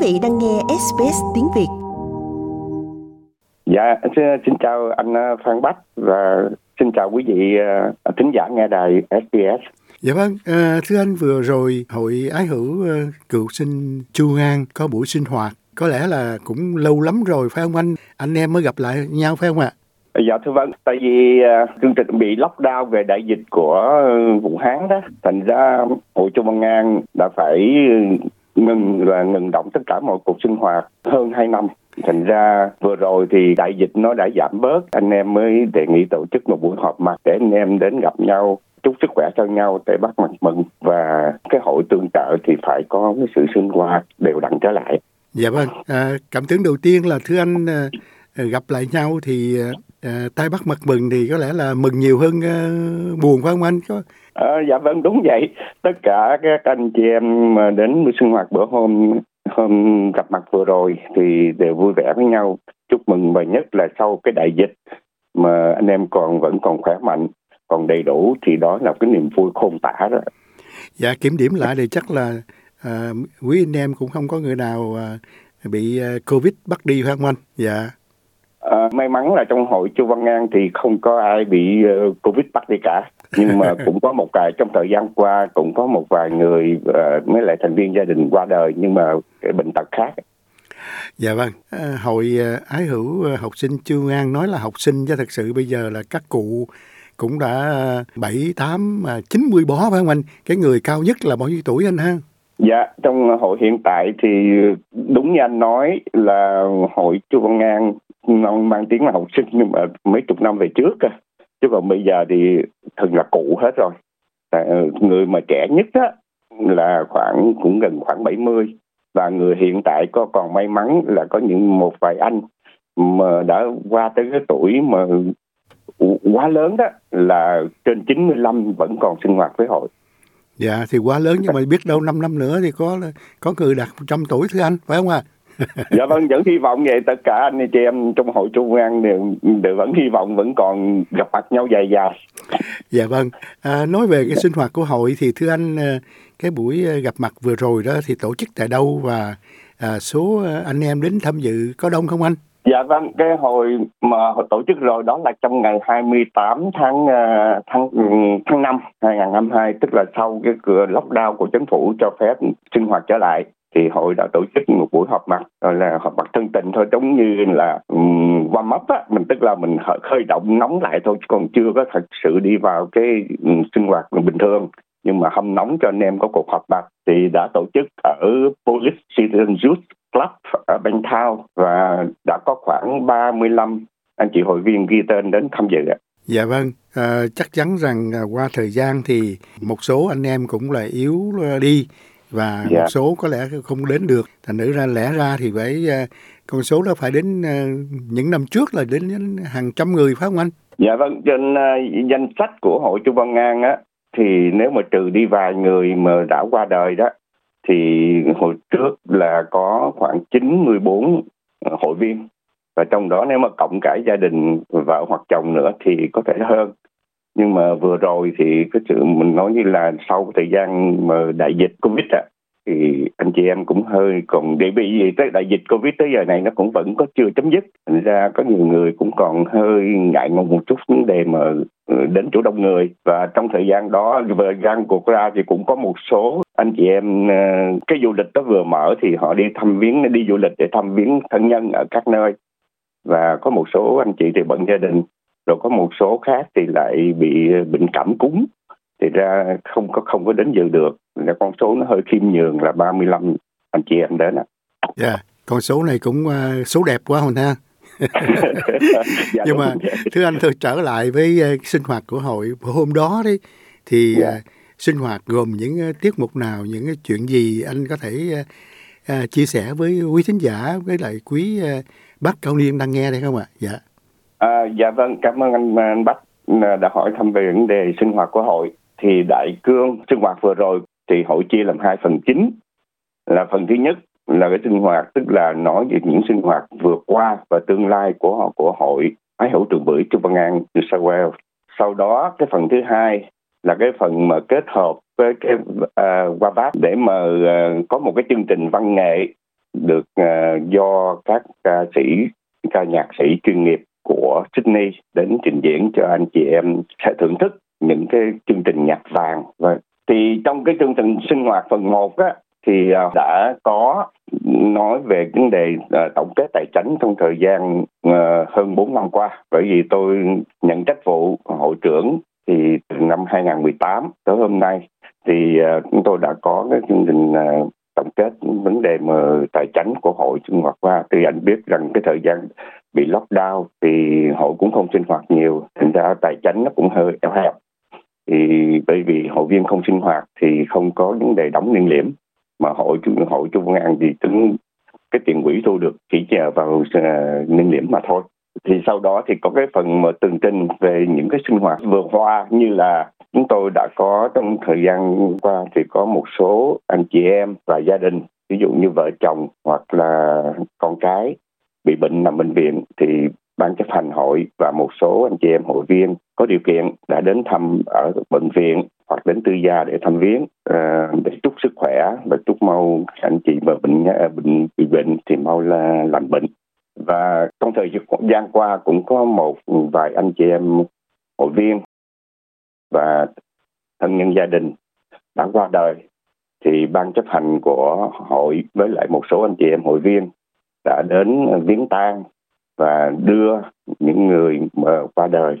vị đang nghe SBS tiếng Việt. Dạ, xin, xin chào anh ờ, Phan Bách và xin chào quý vị uh, thính giả nghe đài SBS. Dạ vâng, à, thưa anh vừa rồi hội ái hữu uh, cựu sinh Chu An có buổi sinh hoạt có lẽ là cũng lâu lắm rồi phải không anh? Anh em mới gặp lại nhau phải không ạ? Dạ thưa vâng, tại vì uh, chương trình bị lockdown về đại dịch của Vũ Hán đó, thành ra hội Trung Văn An đã phải ngừng là ngừng động tất cả mọi cuộc sinh hoạt hơn 2 năm. Thành ra vừa rồi thì đại dịch nó đã giảm bớt. Anh em mới đề nghị tổ chức một buổi họp mặt để anh em đến gặp nhau chúc sức khỏe cho nhau để bắt mặt mừng. Và cái hội tương trợ thì phải có cái sự sinh hoạt đều đặn trở lại. Dạ vâng. À, cảm tưởng đầu tiên là thưa anh à, à gặp lại nhau thì à, à, tay bắt mặt mừng thì có lẽ là mừng nhiều hơn à, buồn phải không anh? Có À, dạ vâng đúng vậy. Tất cả các anh chị em mà đến sinh hoạt bữa hôm hôm gặp mặt vừa rồi thì đều vui vẻ với nhau. Chúc mừng và nhất là sau cái đại dịch mà anh em còn vẫn còn khỏe mạnh còn đầy đủ thì đó là cái niềm vui khôn tả đó. Dạ kiểm điểm lại thì chắc là à, quý anh em cũng không có người nào à, bị à, covid bắt đi phải không anh? Dạ. À, may mắn là trong hội Chu Văn An thì không có ai bị uh, Covid bắt đi cả. Nhưng mà cũng có một vài trong thời gian qua cũng có một vài người uh, mấy lại thành viên gia đình qua đời nhưng mà bệnh tật khác. Dạ vâng, à, hội ái hữu học sinh Chu An nói là học sinh chứ thật sự bây giờ là các cụ cũng đã bảy tám chín mươi bó phải không anh? Cái người cao nhất là bao nhiêu tuổi anh ha? Dạ, trong hội hiện tại thì đúng như anh nói là hội Chu Văn An mang tiếng là học sinh nhưng mà mấy chục năm về trước chứ còn bây giờ thì thường là cụ hết rồi à, người mà trẻ nhất á là khoảng cũng gần khoảng 70 và người hiện tại có còn may mắn là có những một vài anh mà đã qua tới cái tuổi mà quá lớn đó là trên 95 vẫn còn sinh hoạt với hội. Dạ thì quá lớn nhưng mà biết đâu 5 năm nữa thì có có người đạt 100 tuổi thưa anh phải không ạ? À? dạ vâng vẫn hy vọng vậy. Tất cả anh chị em trong hội trung an đều, đều vẫn hy vọng vẫn còn gặp mặt nhau dài dài. Dạ vâng. À, nói về cái sinh hoạt của hội thì thưa anh à, cái buổi à, gặp mặt vừa rồi đó thì tổ chức tại đâu và à, số à, anh em đến tham dự có đông không anh? Dạ vâng, cái hồi mà hồi tổ chức rồi đó là trong ngày 28 tháng tháng ừ, tháng 5 2022 tức là sau cái cửa lockdown của chính phủ cho phép sinh hoạt trở lại thì hội đã tổ chức một buổi họp mặt gọi là họp mặt thân tình thôi giống như là um, warm up á. Mình tức là mình khơi động nóng lại thôi còn chưa có thật sự đi vào cái um, sinh hoạt bình thường. Nhưng mà hâm nóng cho anh em có cuộc họp mặt thì đã tổ chức ở Police Citizen Youth Club ở Bangtown và đã có khoảng 35 anh chị hội viên ghi tên đến tham dự ạ. Dạ vâng, à, chắc chắn rằng ờ, qua thời gian thì một số anh em cũng là yếu ờ, đi và dạ. một số có lẽ không đến được thành nữ ra lẽ ra thì phải uh, con số đó phải đến uh, những năm trước là đến hàng trăm người phải không anh? Dạ vâng trên uh, danh sách của hội Trung Văn An á thì nếu mà trừ đi vài người mà đã qua đời đó thì hồi trước là có khoảng 94 hội viên và trong đó nếu mà cộng cả gia đình vợ hoặc chồng nữa thì có thể hơn nhưng mà vừa rồi thì cái sự mình nói như là sau thời gian mà đại dịch covid ạ thì anh chị em cũng hơi còn để bị gì tới đại dịch covid tới giờ này nó cũng vẫn có chưa chấm dứt. Thành ra có nhiều người cũng còn hơi ngại ngùng một chút vấn đề mà ờ, đến chỗ đông người. Và trong thời gian đó, vừa gian cuộc ra thì cũng có một số anh chị em ờ, cái du lịch đó vừa mở thì họ đi thăm viếng, đi du lịch để thăm viếng thân nhân ở các nơi. Và có một số anh chị thì bận gia đình rồi có một số khác thì lại bị bệnh cảm cúm thì ra không có không có đến dự được là con số nó hơi khiêm nhường là 35 anh chị em đến ạ. Dạ, yeah, con số này cũng uh, số đẹp quá hồn ha. dạ, nhưng mà thưa anh tôi trở lại với uh, sinh hoạt của hội hôm đó đấy thì dạ. uh, sinh hoạt gồm những uh, tiết mục nào những uh, chuyện gì anh có thể uh, uh, chia sẻ với quý thính giả với lại quý uh, bác cao niên đang nghe đây không ạ? Dạ. À, dạ vâng, cảm ơn anh, à, anh Bách à, đã hỏi thăm về vấn đề sinh hoạt của hội. Thì đại cương sinh hoạt vừa rồi thì hội chia làm hai phần chính. Là phần thứ nhất là cái sinh hoạt tức là nói về những sinh hoạt vừa qua và tương lai của họ của hội ái hữu trường bưởi Trung Văn An New South Wales. Sau đó cái phần thứ hai là cái phần mà kết hợp với cái uh, qua bác để mà uh, có một cái chương trình văn nghệ được uh, do các ca sĩ ca nhạc sĩ chuyên nghiệp của Sydney đến trình diễn cho anh chị em sẽ thưởng thức những cái chương trình nhạc vàng và thì trong cái chương trình sinh hoạt phần 1 á, thì à, đã có nói về vấn đề à, tổng kết tài chính trong thời gian à, hơn 4 năm qua. Bởi vì tôi nhận trách vụ hội trưởng thì từ năm 2018 tới hôm nay. Thì chúng tôi đã có cái chương trình tổng kết vấn đề mà tài chính của hội sinh hoạt qua thì anh biết rằng cái thời gian bị lockdown thì hội cũng không sinh hoạt nhiều, thành ra tài chính nó cũng hơi eo hẹp. Thì bởi vì hội viên không sinh hoạt thì không có vấn đề đóng niên liễm, mà hội hội trung công an thì tính cái tiền quỹ thu được chỉ nhờ vào ờ, niên liễm mà thôi. Thì sau đó thì có cái phần mà tường trình về những cái sinh hoạt vừa qua như là chúng tôi đã có trong thời gian qua thì có một số anh chị em và gia đình, ví dụ như vợ chồng hoặc là con cái bị bệnh nằm bệnh viện thì ban chấp hành hội và một số anh chị em hội viên có điều kiện đã đến thăm ở bệnh viện hoặc đến tư gia để thăm viếng ờ, để chúc sức khỏe và chúc mau anh chị mà bệnh bệnh bị bệnh thì mau là lành bệnh. Và trong thời gian qua cũng có một vài anh chị em hội viên và thân nhân gia đình đã qua đời. Thì ban chấp hành của hội với lại một số anh chị em hội viên đã đến viếng tang và đưa những người mà qua đời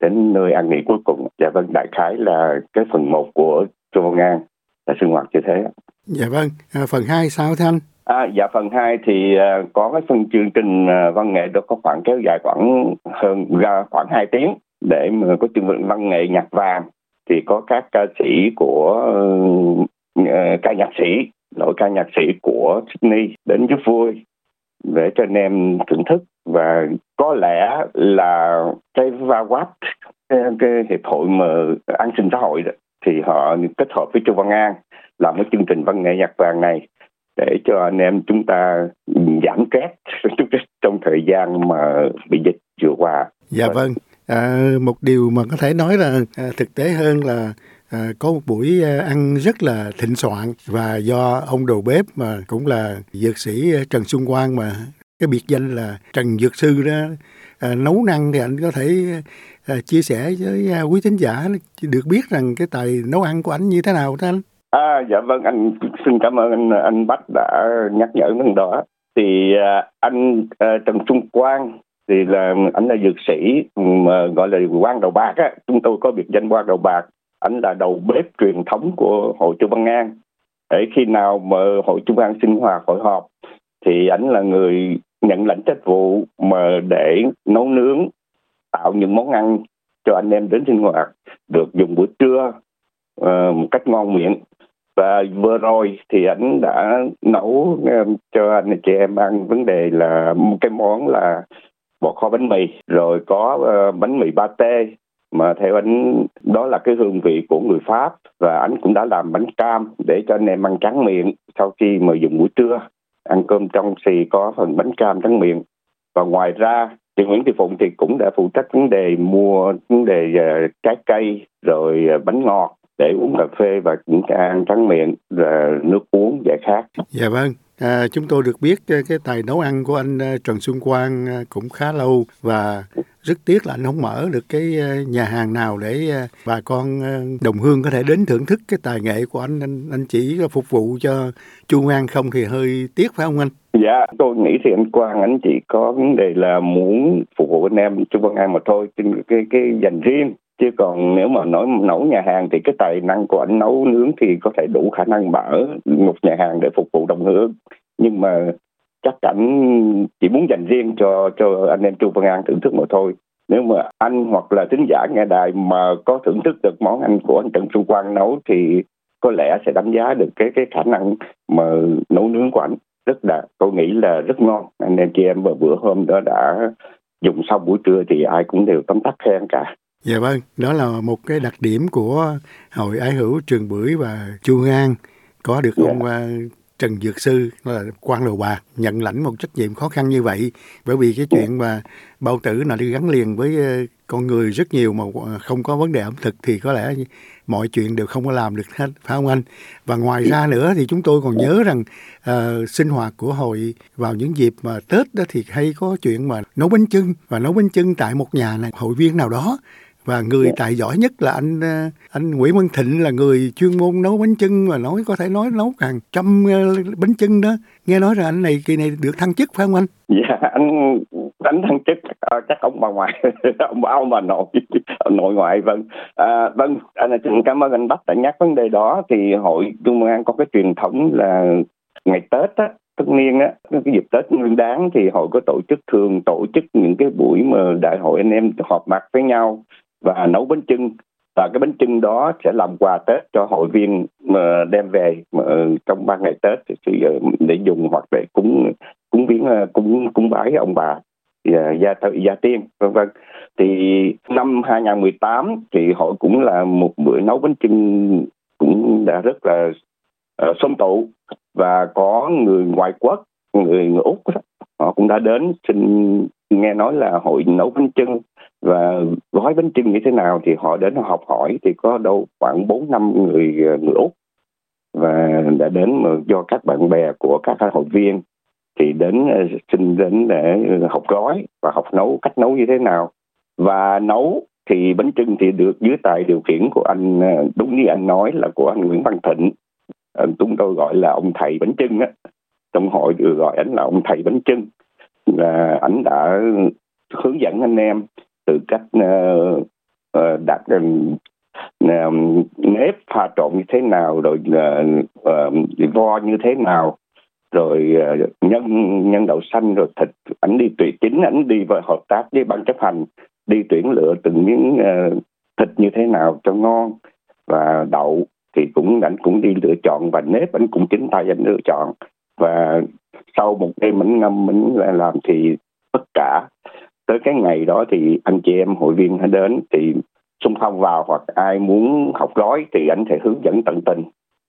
đến nơi an nghỉ cuối cùng. Dạ vâng, đại khái là cái phần 1 của Trung Văn An là sinh hoạt như thế. Dạ vâng, à, phần 2 sao Thanh? À, dạ phần 2 thì uh, có cái phần chương trình uh, văn nghệ đó có khoảng kéo dài khoảng hơn ra khoảng 2 tiếng để mà có chương trình văn nghệ nhạc vàng thì có các ca sĩ của uh, ca nhạc sĩ đội ca nhạc sĩ của Sydney đến giúp vui để cho anh em thưởng thức và có lẽ là cái VAWAP cái, cái hiệp hội mà an sinh xã hội đó, thì họ kết hợp với Châu Văn An làm cái chương trình văn nghệ nhạc vàng này để cho anh em chúng ta giảm kết trong thời gian mà bị dịch vừa qua. Dạ vâng. À, một điều mà có thể nói là à, thực tế hơn là à, có một buổi ờ, ăn rất là thịnh soạn và do ông đầu bếp mà cũng là dược sĩ ờ, Trần Xuân Quang mà cái biệt danh là Trần Dược Sư đó à, nấu năng thì anh có thể à, chia sẻ với quý thính giả được biết rằng cái tài nấu ăn của anh như thế nào đó anh? À dạ vâng anh xin cảm ơn anh anh Bách đã nhắc nhở lần đó. Thì à, anh à, Trần Xuân Quang thì là anh là dược sĩ ừ, mà gọi là quan đầu bạc á chúng tôi có biệt danh quan đầu bạc anh là đầu bếp truyền thống của hội Chu Văn An. Để khi nào mà hội Chu Văn sinh hoạt hội họp thì anh là người nhận lãnh trách vụ mà để nấu nướng tạo những món ăn cho anh em đến sinh hoạt được dùng bữa trưa uh, một cách ngon miệng. Và vừa rồi thì anh đã nấu um, cho anh chị em ăn vấn đề là một cái món là bò kho bánh mì. Rồi có uh, bánh mì ba tê mà theo anh, đó là cái hương vị của người Pháp và anh cũng đã làm bánh cam để cho anh em ăn trắng miệng sau khi mà dùng buổi trưa. Ăn cơm trong xì có phần bánh cam trắng miệng. Và ngoài ra, chị Nguyễn Thị Phụng thì cũng đã phụ trách vấn đề mua, vấn đề ờ, trái cây, rồi ờ, bánh ngọt để uống cà phê và những cái ăn trắng miệng và nước uống giải khát. Dạ vâng. À, chúng tôi được biết cái tài nấu ăn của anh Trần Xuân Quang cũng khá lâu và rất tiếc là anh không mở được cái nhà hàng nào để bà con đồng hương có thể đến thưởng thức cái tài nghệ của anh anh, anh chỉ phục vụ cho Chu An không thì hơi tiếc phải không anh? Dạ, tôi nghĩ thì anh Quang anh chỉ có vấn đề là muốn phục vụ anh em Chu Văn An mà thôi, trên cái cái dành riêng chứ còn nếu mà nói nấu nhà hàng thì cái tài năng của anh nấu nướng thì có thể đủ khả năng mở một nhà hàng để phục vụ đồng hương. Nhưng mà chắc ảnh chỉ muốn dành riêng cho cho anh em Chu Văn An thưởng thức mà thôi. Nếu mà anh hoặc là thính giả nghe đài mà có thưởng thức được món ăn của anh Trần trung Quang nấu thì có lẽ sẽ đánh giá được cái cái khả năng mà nấu nướng của anh rất là, tôi nghĩ là rất ngon. Anh em chị em vừa bữa hôm đó đã dùng xong buổi trưa thì ai cũng đều tấm tắc khen cả. Dạ vâng, đó là một cái đặc điểm của hội ái hữu Trường Bưởi và Chu An có được. Dạ. ông uh, Trần Dược Sư là quan đồ bạc nhận lãnh một trách nhiệm khó khăn như vậy bởi vì cái chuyện mà bao tử là đi gắn liền với ờ, con người rất nhiều mà không có vấn đề ẩm thực thì có lẽ mọi chuyện đều không có làm được hết phải không anh và ngoài ra nữa thì chúng tôi còn nhớ rằng uh, sinh hoạt của hội vào những dịp mà tết đó thì hay có chuyện mà nấu bánh chưng và nấu bánh chưng tại một nhà này hội viên nào đó và người dạ. tài giỏi nhất là anh ờ, anh Nguyễn Văn Thịnh là người chuyên môn nấu bánh chưng mà nói có thể nói nấu hàng trăm ờ, bánh chưng đó nghe nói rằng anh này kỳ này được thăng chức phải không anh? Dạ anh đánh thăng chức à, chắc ông bà ngoại ông bà ông bà nội nội ngoại vâng à, vâng anh xin cảm ơn anh Bách đã nhắc vấn đề đó thì hội Trung An có cái truyền thống là ngày Tết á tất niên á cái dịp Tết Nguyên Đán thì hội có tổ chức thường tổ chức những cái buổi mà đại hội anh em họp mặt với nhau và nấu bánh trưng và cái bánh trưng đó sẽ làm quà Tết cho hội viên mà đem về mà trong ba ngày Tết thì để dùng hoặc để cúng cúng viếng à, cúng cúng bái ông bà à, gia gia tiên vân vân. Thì năm 2018 thì hội cũng là một bữa nấu bánh trưng cũng đã rất là à, uh, xôm tụ. Và có người ngoại quốc người người úc họ cũng đã đến xin nghe nói là hội nấu bánh trưng và gói bánh trưng như thế nào thì họ đến học hỏi thì có đâu khoảng bốn năm người người úc. Và đã đến do các bạn bè của các hội viên thì đến ờ, xin đến để học gói và học nấu, cách nấu như thế nào. Và nấu thì bánh trưng thì được dưới tài điều khiển của anh ờ, đúng như anh nói là của anh Nguyễn Văn Thịnh. Ờ, chúng tôi gọi là ông thầy bánh trưng á. Trong hội được gọi anh là ông thầy bánh trưng. Là anh đã hướng dẫn anh em từ cách uh, uh, đặt uh, nếp pha trộn như thế nào rồi uh, uh, vo như thế nào rồi uh, nhân nhân đậu xanh rồi thịt ảnh đi tuyển chính ảnh đi và hợp tác với ban chấp hành đi tuyển lựa từng miếng uh, thịt như thế nào cho ngon và đậu thì cũng ảnh cũng đi lựa chọn và nếp ảnh cũng chính tay anh lựa chọn. Và sau một đêm mình ngâm mình làm thì tất cả tới cái ngày đó thì anh chị em hội viên hãy đến thì xung phong vào hoặc ai muốn học gói thì anh sẽ hướng dẫn tận tình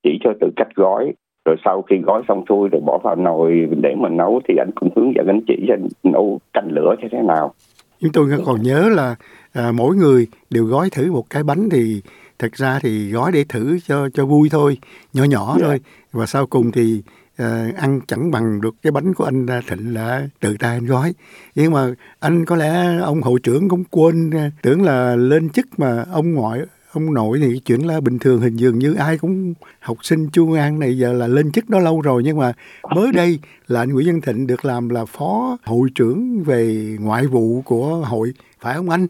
chỉ cho từ cách gói rồi sau khi gói xong xuôi rồi bỏ vào nồi để mà nấu thì anh cũng hướng dẫn anh chỉ cho nấu canh lửa như thế nào chúng tôi còn nhớ là à, mỗi người đều gói thử một cái bánh thì thật ra thì gói để thử cho cho vui thôi nhỏ nhỏ yeah. Dạ. thôi và sau cùng thì uh, ăn chẳng bằng được cái bánh của anh à, Thịnh là tự tay anh gói nhưng mà anh có lẽ ông hậu trưởng cũng quên à, tưởng là lên chức mà ông ngoại ông nội thì chuyện là bình thường hình dường như ai cũng học sinh chu an này giờ là lên chức đó lâu rồi nhưng mà mới đây là anh Nguyễn Văn Thịnh được làm là phó hội trưởng về ngoại vụ của hội phải không anh?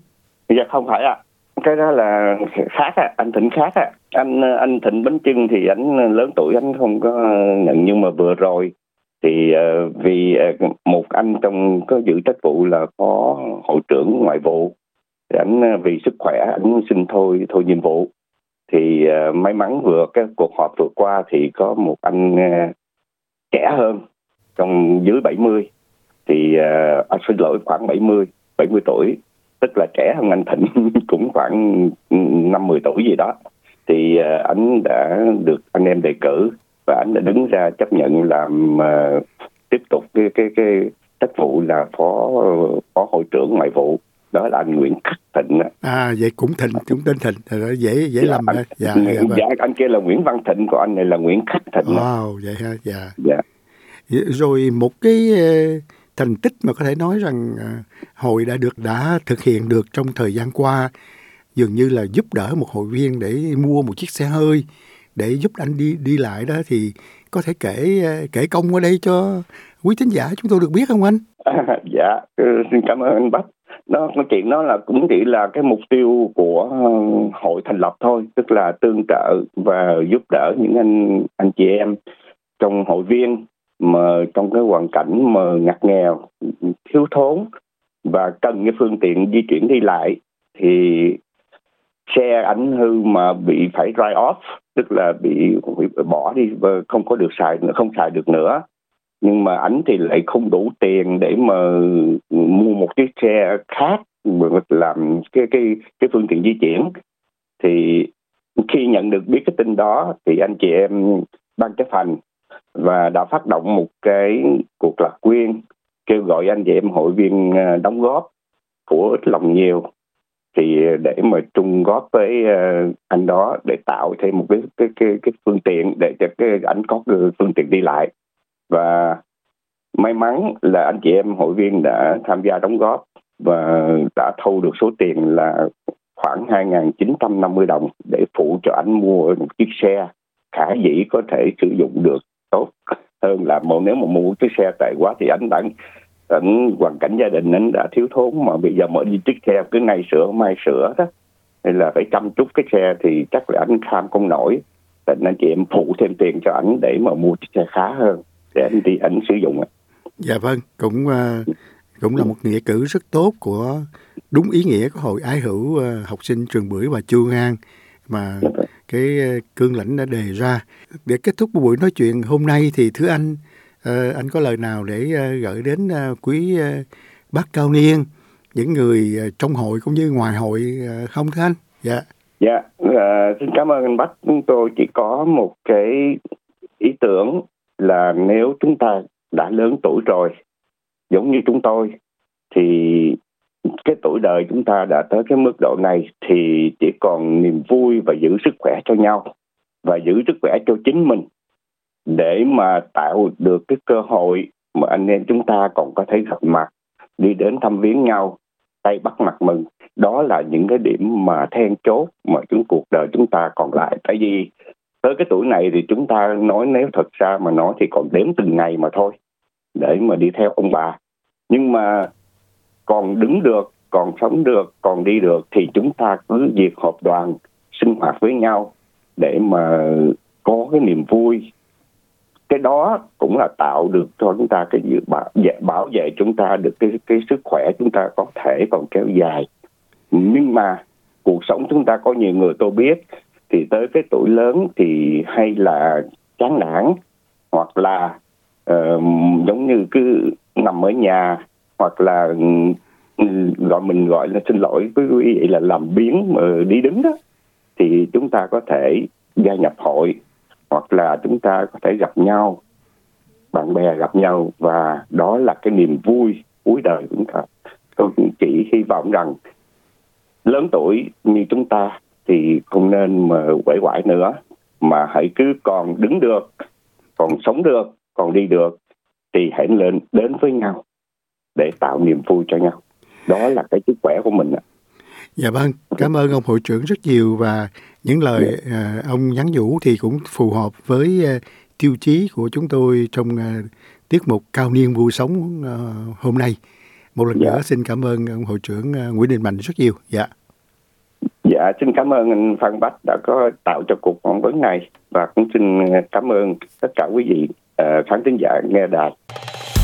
Dạ không phải ạ. À cái đó là khác á anh thịnh khác á. Anh anh thịnh bánh trưng thì anh lớn tuổi anh không có nhận nhưng mà vừa rồi thì uh, vì uh, một anh trong có giữ trách vụ là phó hội trưởng ngoại vụ thì anh uh, ờ, vì sức khỏe anh xin thôi thôi nhiệm vụ. Thì uh, may mắn vừa cái cuộc họp vừa qua thì có một anh uh, trẻ hơn trong dưới 70 thì uh, anh xin lỗi khoảng 70 70 tuổi tức là trẻ hơn anh Thịnh cũng khoảng năm mười tuổi gì đó thì anh đã được anh em đề cử và anh đã đứng ra chấp nhận làm uh, tiếp tục cái cái cái trách vụ là phó phó hội trưởng ngoại vụ. Đó là anh Nguyễn Khắc Thịnh à vậy cũng Thịnh chúng tên Thịnh rồi dễ dễ dạ, lầm anh, dạ, dạ, dạ, dạ, anh kia là Nguyễn Văn Thịnh của anh này là Nguyễn Khắc Thịnh wow vậy ha dạ. Dạ. Rồi một cái thành tích mà có thể nói rằng à, hội đã được đã thực hiện được trong thời gian qua dường như là giúp đỡ một hội viên để mua một chiếc xe hơi để giúp anh đi đi lại đó thì có thể kể à, kể công ở đây cho quý thính giả chúng tôi được biết không anh? À, dạ ừ, xin cảm ơn anh Bách. Đó cái chuyện đó là cũng chỉ là cái mục tiêu của ừ, hội thành lập thôi, tức là tương trợ và giúp đỡ những anh anh chị em trong hội viên mà trong cái hoàn cảnh mà ngặt nghèo thiếu thốn và cần cái phương tiện di chuyển đi lại thì xe ảnh hư mà bị phải dry off tức là bị, bị bỏ đi và không có được xài nữa không xài được nữa. Nhưng mà ảnh thì lại không đủ tiền để mà mua một chiếc xe khác làm cái cái cái phương tiện di chuyển. Thì khi nhận được biết cái tin đó thì anh chị em ban chấp hành và đã phát động một cái cuộc lạc quyên kêu gọi anh chị em hội viên à, đóng góp của ít lòng nhiều. Thì để mà chung góp với à, anh đó để tạo thêm một cái cái cái, cái phương tiện để cho cái anh có cái phương tiện đi lại. Và may mắn là anh chị em hội viên đã tham gia đóng góp và đã thu được số tiền là khoảng 2.950 đồng để phụ cho anh mua một chiếc xe khả dĩ có thể sử dụng được tốt hơn là một nếu mà mua chiếc xe tệ quá thì anh đang ảnh hoàn cảnh gia đình anh đã thiếu thốn mà bây giờ mở đi chiếc xe cứ ngày sửa mai sửa đó. Hay là phải chăm chút cái xe thì chắc là anh kham không nổi. Nên anh chị em phụ thêm tiền cho ảnh để mà mua chiếc xe khá hơn để anh đi ảnh sử dụng dạ vâng cũng uh, cũng là một nghĩa cử rất tốt của đúng ý nghĩa của hội ái hữu uh, học sinh trường bưởi và chu ngang mà dạ vâng cái ờ, cương lãnh đã đề ra. Để kết thúc buổi nói chuyện hôm nay thì thứ anh ờ, anh có lời nào để ờ, gửi đến quý bác cao niên những người trong hội cũng như ngoài hội không thưa anh? Dạ. Dạ uh, xin cảm ơn anh bác chúng tôi chỉ có một cái ý tưởng là nếu chúng ta đã lớn tuổi rồi giống như chúng tôi thì cái tuổi đời chúng ta đã tới cái mức độ này thì chỉ còn niềm vui và giữ sức khỏe cho nhau và giữ sức khỏe cho chính mình để mà tạo được cái cơ hội mà anh em chúng ta còn có thể gặp mặt, đi đến thăm viếng nhau, tay bắt mặt mừng đó là những cái điểm mà then chốt mà chúng cuộc đời chúng ta còn lại. Tại vì tới cái tuổi này thì chúng ta nói nếu thật ra mà nói thì còn đếm từng ngày mà thôi để mà đi theo ông bà. Nhưng mà còn đứng được còn sống được còn đi được thì chúng ta cứ việc họp đoàn sinh hoạt với nhau để mà có cái niềm vui. Cái đó cũng là tạo được cho chúng ta cái dự bảo, bảo vệ chúng ta được cái cái sức khỏe chúng ta có thể còn kéo dài. Nhưng mà cuộc sống chúng ta có nhiều người tôi biết thì tới cái tuổi lớn thì hay là chán nản hoặc là uh, giống như cứ nằm ở nhà hoặc là ừ, gọi mình gọi là xin lỗi với quý vị là làm biến mà đi đứng đó, thì chúng ta có thể gia nhập hội, hoặc là chúng ta có thể gặp nhau, bạn bè gặp nhau, và đó là cái niềm vui cuối đời của chúng ta. Tôi chỉ hy vọng rằng lớn tuổi như chúng ta thì không nên mà quẩy quải nữa, mà hãy cứ còn đứng được, còn sống được, còn đi được, thì hãy lên đến với nhau để tạo niềm vui cho nhau đó là cái sức khỏe của mình Dạ vâng, cảm ơn ông hội trưởng rất nhiều và những lời uh, ông nhắn nhủ thì cũng phù hợp với uh, tiêu chí của chúng tôi trong uh, tiết mục cao niên vui sống hôm nay. Một lần dạ. nữa xin cảm ơn ông hội trưởng Nguyễn Đình Mạnh rất nhiều. Dạ. Dạ, xin cảm ơn anh Phan Bách đã có tạo cho cuộc phỏng vấn này và cũng xin cảm ơn tất cả quý vị khán thính giả nghe đài.